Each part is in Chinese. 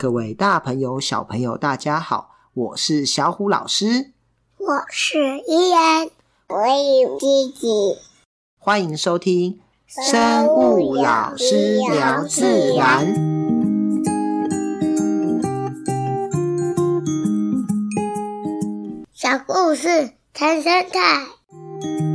各位大朋友、小朋友，大家好，我是小虎老师，我是依然，我有弟弟，欢迎收听生物老师聊自然，小故事谈生态。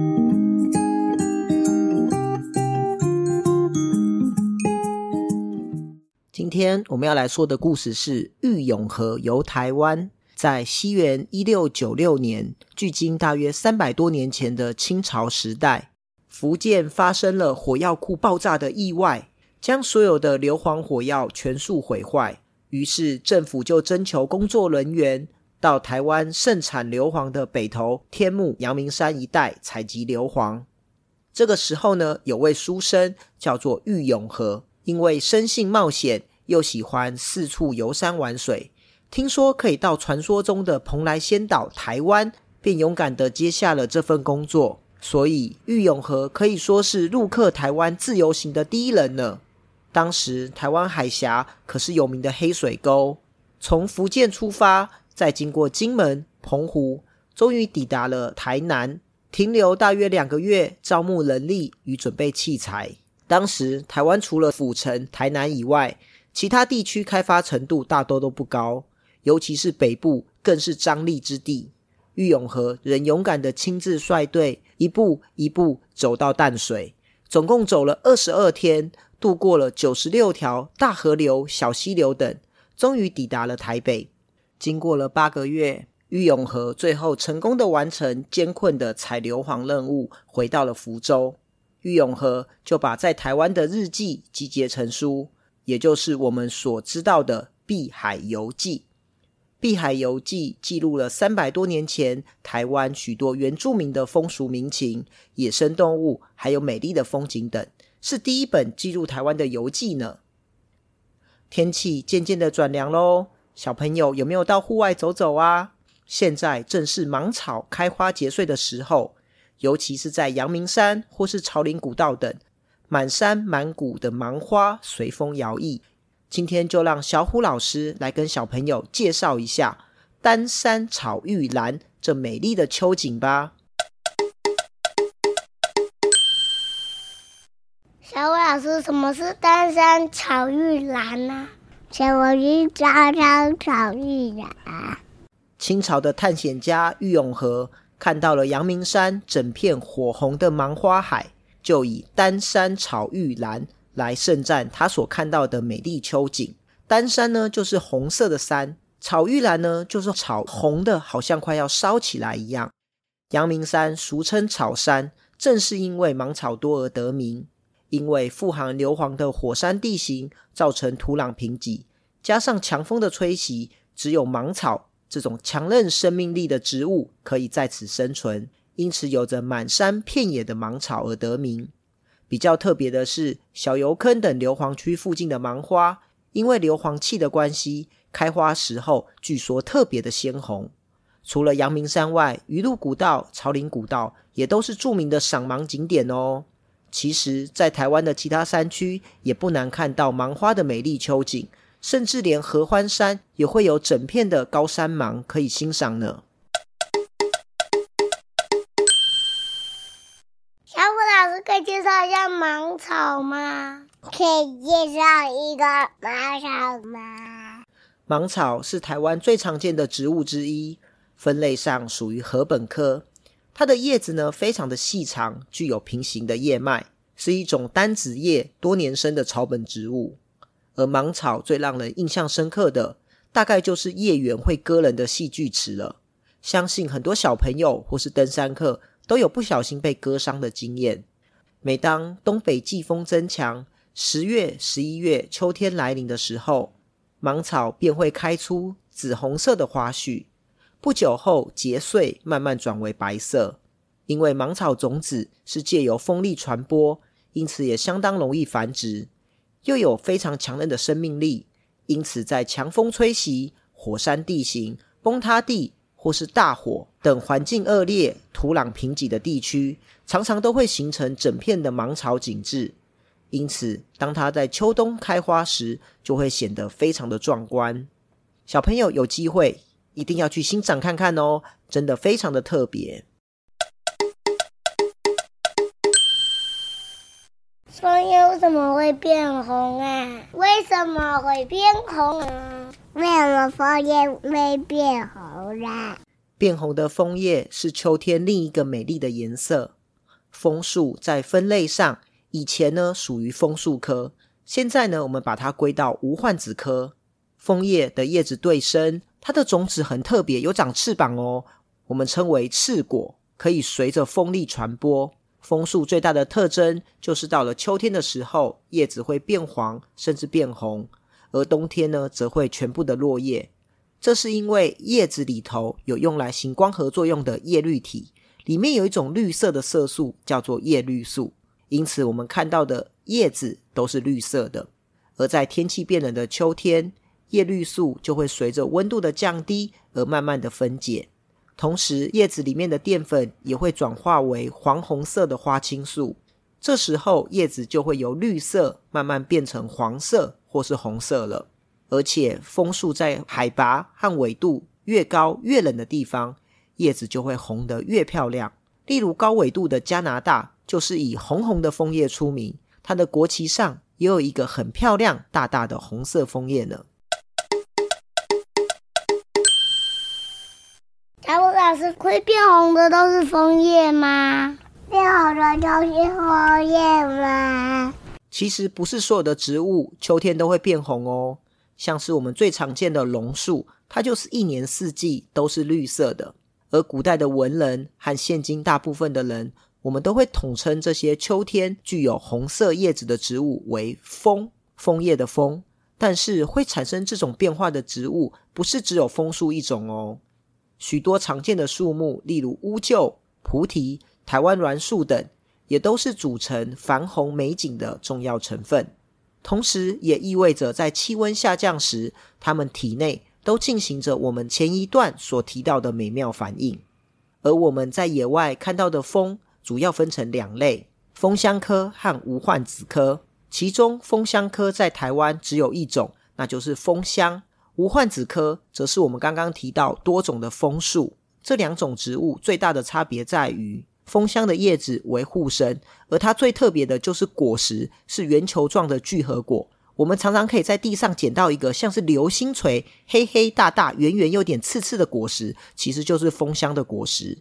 天我们要来说的故事是郁永河游台湾。在西元一六九六年，距今大约三百多年前的清朝时代，福建发生了火药库爆炸的意外，将所有的硫磺火药全数毁坏。于是政府就征求工作人员到台湾盛产硫磺的北投、天目、阳明山一带采集硫磺。这个时候呢，有位书生叫做郁永河。因为生性冒险，又喜欢四处游山玩水，听说可以到传说中的蓬莱仙岛台湾，便勇敢地接下了这份工作。所以郁永河可以说是陆客台湾自由行的第一人呢。当时台湾海峡可是有名的黑水沟，从福建出发，再经过金门、澎湖，终于抵达了台南，停留大约两个月，招募人力与准备器材。当时台湾除了府城、台南以外，其他地区开发程度大多都不高，尤其是北部更是张力之地。郁永河仍勇敢地亲自率队，一步一步走到淡水，总共走了二十二天，渡过了九十六条大河流、小溪流等，终于抵达了台北。经过了八个月，郁永河最后成功地完成艰困的采硫磺任务，回到了福州。郁永河就把在台湾的日记集结成书，也就是我们所知道的《碧海游记》。《碧海游记》记录了三百多年前台湾许多原住民的风俗民情、野生动物，还有美丽的风景等，是第一本记录台湾的游记呢。天气渐渐的转凉喽，小朋友有没有到户外走走啊？现在正是芒草开花结穗的时候。尤其是在阳明山或是朝林古道等，满山满谷的芒花随风摇曳。今天就让小虎老师来跟小朋友介绍一下丹山草玉兰这美丽的秋景吧。小虎老师，什么是丹山草玉兰呢？请我去找找草玉兰。清朝的探险家郁永河。看到了阳明山整片火红的芒花海，就以丹山草玉兰来盛赞他所看到的美丽秋景。丹山呢，就是红色的山；草玉兰呢，就是草红的，好像快要烧起来一样。阳明山俗称草山，正是因为芒草多而得名。因为富含硫磺的火山地形，造成土壤贫瘠，加上强风的吹袭，只有芒草。这种强韧生命力的植物可以在此生存，因此有着满山遍野的芒草而得名。比较特别的是，小油坑等硫磺区附近的芒花，因为硫磺气的关系，开花时候据说特别的鲜红。除了阳明山外，鱼路古道、朝林古道也都是著名的赏芒景点哦。其实，在台湾的其他山区，也不难看到芒花的美丽秋景。甚至连合欢山也会有整片的高山芒可以欣赏呢。以介绍一下芒草吗？可以介绍一个芒草吗？芒草是台湾最常见的植物之一，分类上属于禾本科。它的叶子呢，非常的细长，具有平行的叶脉，是一种单子叶多年生的草本植物。而芒草最让人印象深刻的，大概就是叶缘会割人的戏剧词了。相信很多小朋友或是登山客都有不小心被割伤的经验。每当东北季风增强，十月、十一月秋天来临的时候，芒草便会开出紫红色的花序，不久后结穗，慢慢转为白色。因为芒草种子是借由风力传播，因此也相当容易繁殖。又有非常强韧的生命力，因此在强风吹袭、火山地形、崩塌地或是大火等环境恶劣、土壤贫瘠的地区，常常都会形成整片的芒草景致。因此当它在秋冬开花时，就会显得非常的壮观。小朋友有机会一定要去欣赏看看哦，真的非常的特别。枫叶为什么会变红啊？为什么会变红啊？为什么枫叶会变红变红的枫叶是秋天另一个美丽的颜色。枫树在分类上，以前呢属于枫树科，现在呢我们把它归到无患子科。枫叶的叶子对生，它的种子很特别，有长翅膀哦，我们称为翅果，可以随着风力传播。枫树最大的特征就是到了秋天的时候，叶子会变黄，甚至变红；而冬天呢，则会全部的落叶。这是因为叶子里头有用来行光合作用的叶绿体，里面有一种绿色的色素，叫做叶绿素。因此，我们看到的叶子都是绿色的。而在天气变冷的秋天，叶绿素就会随着温度的降低而慢慢的分解。同时，叶子里面的淀粉也会转化为黄红色的花青素，这时候叶子就会由绿色慢慢变成黄色或是红色了。而且，枫树在海拔和纬度越高越冷的地方，叶子就会红得越漂亮。例如，高纬度的加拿大就是以红红的枫叶出名，它的国旗上也有一个很漂亮大大的红色枫叶呢。小虎老师，会变红的都是枫叶吗？变红的都是枫叶吗？其实不是所有的植物秋天都会变红哦。像是我们最常见的榕树，它就是一年四季都是绿色的。而古代的文人和现今大部分的人，我们都会统称这些秋天具有红色叶子的植物为枫，枫叶的枫。但是会产生这种变化的植物，不是只有枫树一种哦。许多常见的树木，例如乌桕、菩提、台湾栾树等，也都是组成繁红美景的重要成分。同时，也意味着在气温下降时，它们体内都进行着我们前一段所提到的美妙反应。而我们在野外看到的枫，主要分成两类：枫香科和无患子科。其中，枫香科在台湾只有一种，那就是枫香。无患子科则是我们刚刚提到多种的枫树，这两种植物最大的差别在于，枫香的叶子为互生，而它最特别的就是果实是圆球状的聚合果。我们常常可以在地上捡到一个像是流星锤、黑黑大大、圆圆有点刺刺的果实，其实就是枫香的果实。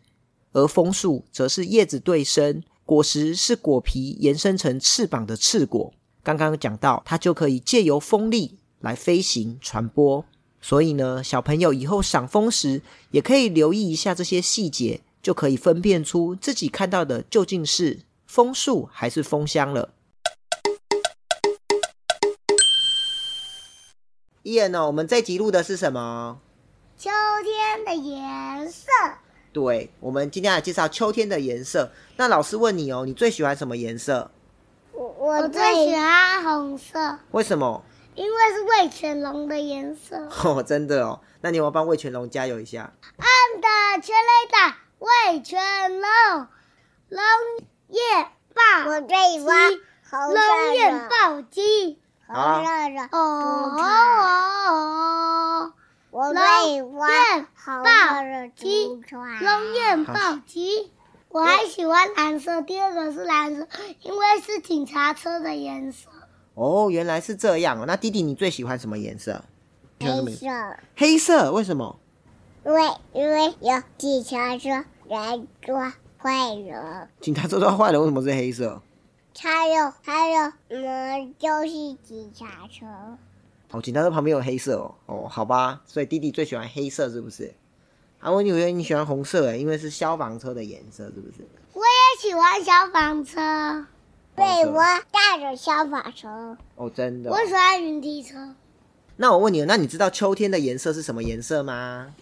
而枫树则是叶子对生，果实是果皮延伸成翅膀的翅果。刚刚讲到，它就可以借由风力。来飞行传播，所以呢，小朋友以后赏枫时也可以留意一下这些细节，就可以分辨出自己看到的究竟是枫树还是枫香了。伊恩呢？我们这集录的是什么？秋天的颜色。对，我们今天来介绍秋天的颜色。那老师问你哦，你最喜欢什么颜色？我我最喜欢红色。为什么？因为是魏全龙的颜色哦，真的哦。那你有没有帮魏全龙加油一下？按的全垒打，味全龙，龙叶暴击，我最喜欢龙焰暴击，红色的哦哦，我最喜欢红色的出川，龙焰暴击。我还喜欢蓝色，第二个是蓝色，因为是警察车的颜色。哦，原来是这样哦。那弟弟，你最喜欢什么颜色？黑色。黑色？为什么？因为因为有警察车来抓坏人。警察车抓坏人，为什么是黑色？还有还有，嗯，就是警察车。哦，警察车旁边有黑色哦。哦，好吧。所以弟弟最喜欢黑色，是不是？啊，我以为你喜欢红色诶，因为是消防车的颜色，是不是？我也喜欢消防车。对，我带着消防车。哦，真的。我喜欢云梯车。那我问你，那你知道秋天的颜色是什么颜色吗？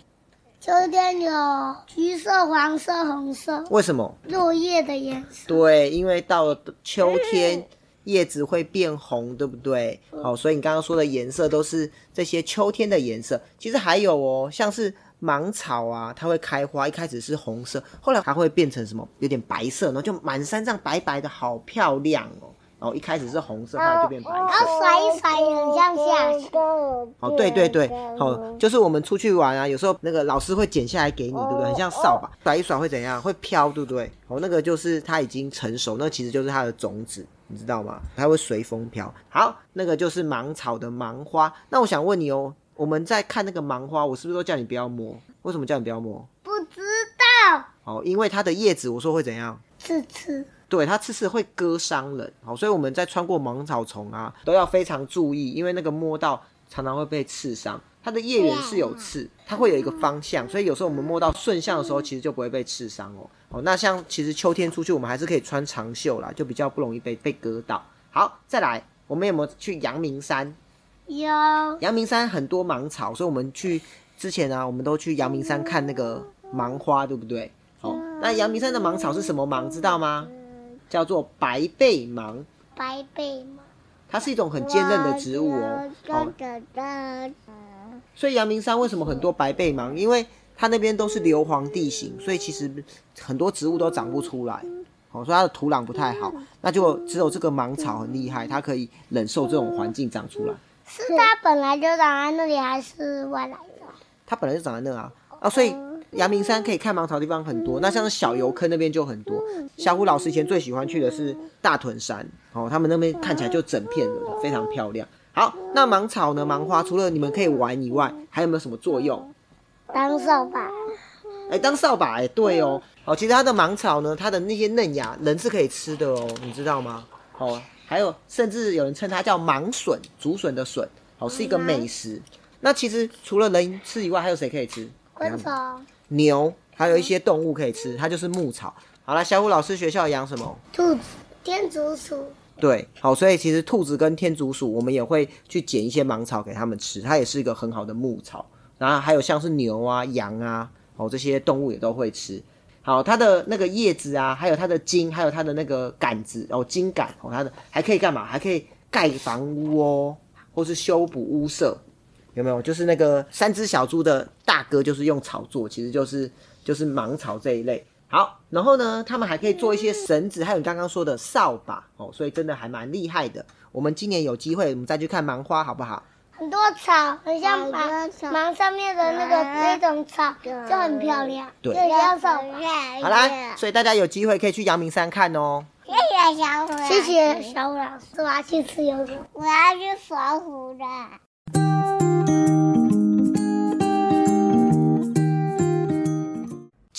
秋天有橘色、黄色、红色。为什么？落叶的颜色。对，因为到了秋天，叶子会变红，对不对？好，所以你刚刚说的颜色都是这些秋天的颜色。其实还有哦，像是。芒草啊，它会开花，一开始是红色，后来它会变成什么？有点白色，然后就满山这样白白的，好漂亮哦！然后一开始是红色，后来就变白色。然后甩一甩，很像下雪。哦，对对对，哦，就是我们出去玩啊，有时候那个老师会剪下来给你，对不对？很像扫把，甩一甩会怎样？会飘，对不对？哦，那个就是它已经成熟，那其实就是它的种子，你知道吗？它会随风飘。好，那个就是芒草的芒花。那我想问你哦，我们在看那个芒花，我是不是都叫你不要摸？为什么叫你不要摸？不知道。哦，因为它的叶子，我说会怎样？刺刺。对，它刺刺会割伤人，好，所以我们在穿过芒草丛啊，都要非常注意，因为那个摸到常常会被刺伤。它的叶缘是有刺，它会有一个方向，所以有时候我们摸到顺向的时候，其实就不会被刺伤哦。哦，那像其实秋天出去，我们还是可以穿长袖啦，就比较不容易被被割到。好，再来，我们有没有去阳明山？有。阳明山很多芒草，所以我们去之前啊，我们都去阳明山看那个芒花，对不对？好，那阳明山的芒草是什么芒？知道吗？叫做白背芒，白背芒，它是一种很坚韧的植物哦。哦，所以阳明山为什么很多白背芒？因为它那边都是硫磺地形，所以其实很多植物都长不出来。哦，所以它的土壤不太好，那就只有这个芒草很厉害，它可以忍受这种环境长出来。是它本来就长在那里，还是外来的？它本来就长在那啊，啊，所以。阳明山可以看芒草的地方很多，那像小油坑那边就很多。小虎老师以前最喜欢去的是大屯山，哦，他们那边看起来就整片的非常漂亮。好，那芒草呢？芒花除了你们可以玩以外，还有没有什么作用？当扫把。哎、欸，当扫把，哎，对哦。哦，其实它的芒草呢，它的那些嫩芽，人是可以吃的哦，你知道吗？哦，还有甚至有人称它叫芒笋，竹笋的笋，哦，是一个美食。那其实除了人吃以外，还有谁可以吃？昆虫。牛，还有一些动物可以吃，它就是牧草。好了，小虎老师学校养什么？兔子、天竺鼠。对，好，所以其实兔子跟天竺鼠，我们也会去捡一些芒草给他们吃，它也是一个很好的牧草。然后还有像是牛啊、羊啊，哦，这些动物也都会吃。好，它的那个叶子啊，还有它的茎，还有它的那个杆子哦，茎杆哦，它的还可以干嘛？还可以盖房屋哦，或是修补屋舍。有没有？就是那个三只小猪的大哥，就是用草做，其实就是就是芒草这一类。好，然后呢，他们还可以做一些绳子，还有你刚刚说的扫把哦，所以真的还蛮厉害的。我们今年有机会，我们再去看芒花，好不好？很多草，很像芒芒上面的那个那种草，就很漂亮。对，对，像扫把。好啦，所以大家有机会可以去阳明山看哦。谢谢小虎，谢谢小虎老师，我要去吃油条，我要去耍虎了。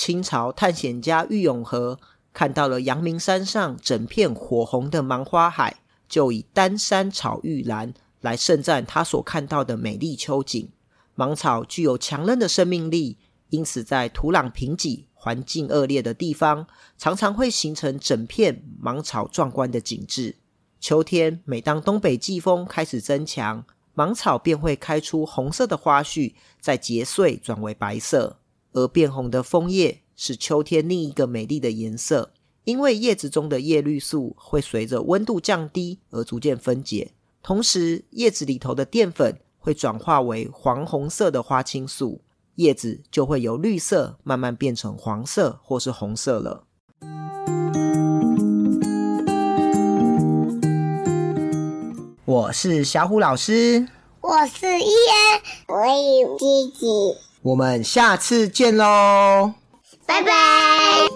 清朝探险家郁永河看到了阳明山上整片火红的芒花海，就以“丹山草玉兰”来盛赞他所看到的美丽秋景。芒草具有强韧的生命力，因此在土壤贫瘠、环境恶劣的地方，常常会形成整片芒草壮观的景致。秋天，每当东北季风开始增强，芒草便会开出红色的花序，再结穗转为白色。而变红的枫叶是秋天另一个美丽的颜色，因为叶子中的叶绿素会随着温度降低而逐渐分解，同时叶子里头的淀粉会转化为黄红色的花青素，叶子就会由绿色慢慢变成黄色或是红色了。我是小虎老师，我是伊恩，我有弟弟。我们下次见喽，拜拜。